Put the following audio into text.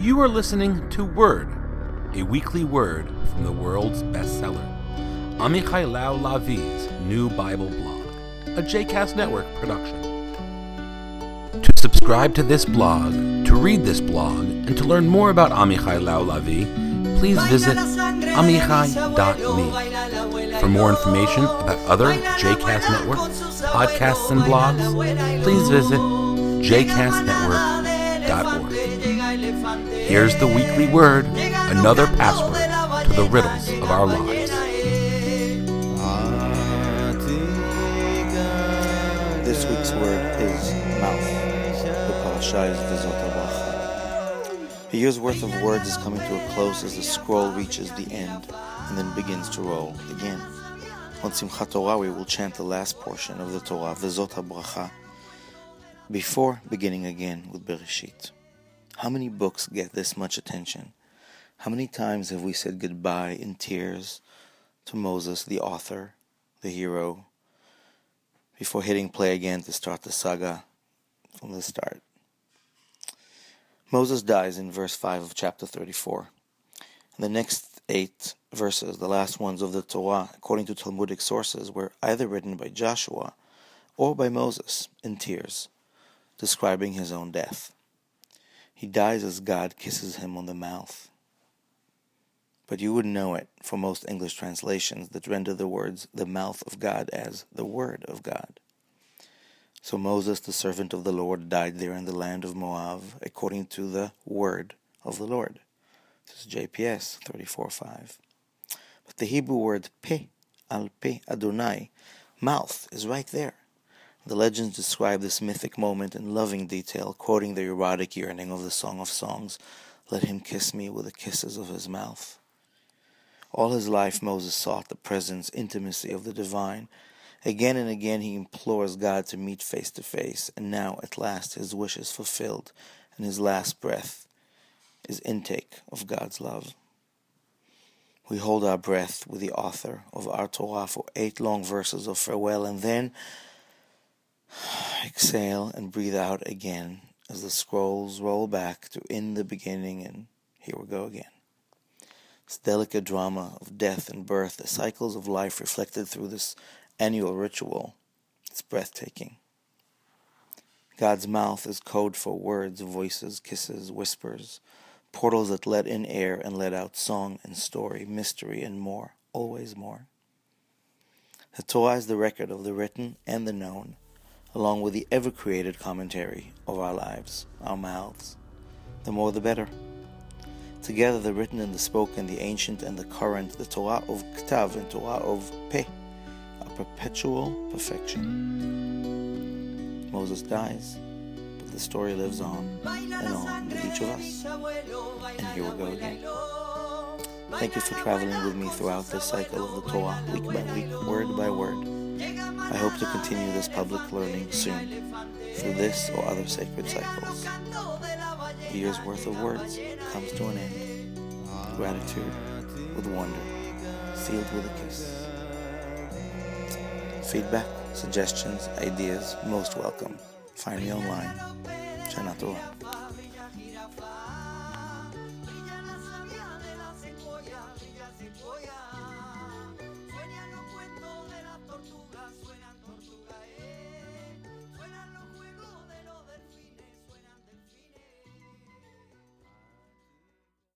You are listening to Word, a weekly word from the world's bestseller, Amichai Lau Lavi's new Bible blog, a JCast Network production. To subscribe to this blog, to read this blog, and to learn more about Amichai Lau Lavi, please visit amichai.me. For more information about other JCast Network podcasts and blogs, please visit jcastnetwork.org. Here's the weekly word, another password to the riddles of our lives. This week's word is mouth. A year's worth of words is coming to a close as the scroll reaches the end and then begins to roll again. On Simchat Torah, we will chant the last portion of the Torah, V'zot HaBracha, before beginning again with Bereshit. How many books get this much attention? How many times have we said goodbye in tears to Moses, the author, the hero, before hitting play again to start the saga from the start? Moses dies in verse 5 of chapter 34. And The next eight verses, the last ones of the Torah, according to Talmudic sources, were either written by Joshua or by Moses in tears, describing his own death. He dies as God kisses him on the mouth. But you would know it for most English translations that render the words the mouth of God as the word of God. So Moses, the servant of the Lord, died there in the land of Moab, according to the word of the Lord. This is JPS 34.5. But the Hebrew word pe, al pe Adonai, mouth, is right there. The legends describe this mythic moment in loving detail, quoting the erotic yearning of the Song of Songs, Let him kiss me with the kisses of his mouth. All his life Moses sought the presence, intimacy of the divine, Again and again he implores God to meet face to face, and now at last his wish is fulfilled, and his last breath is intake of God's love. We hold our breath with the author of our Torah for eight long verses of farewell, and then exhale and breathe out again as the scrolls roll back to in the beginning, and here we go again. This delicate drama of death and birth, the cycles of life reflected through this annual ritual. It's breathtaking. God's mouth is code for words, voices, kisses, whispers, portals that let in air and let out song and story, mystery and more, always more. The Torah is the record of the written and the known, along with the ever created commentary of our lives, our mouths. The more the better. Together, the written and the spoken, the ancient and the current, the Torah of Ktav and Torah of Peh a perpetual perfection. Moses dies, but the story lives on and on with each of us. And here we go again. Thank you for traveling with me throughout this cycle of the Torah, week by week, word by word. I hope to continue this public learning soon, through this or other sacred cycles. A year's worth of words comes to an end. Gratitude with wonder, sealed with a kiss. Feedback, suggestions, ideas, most welcome. Find me online. Shana Tova.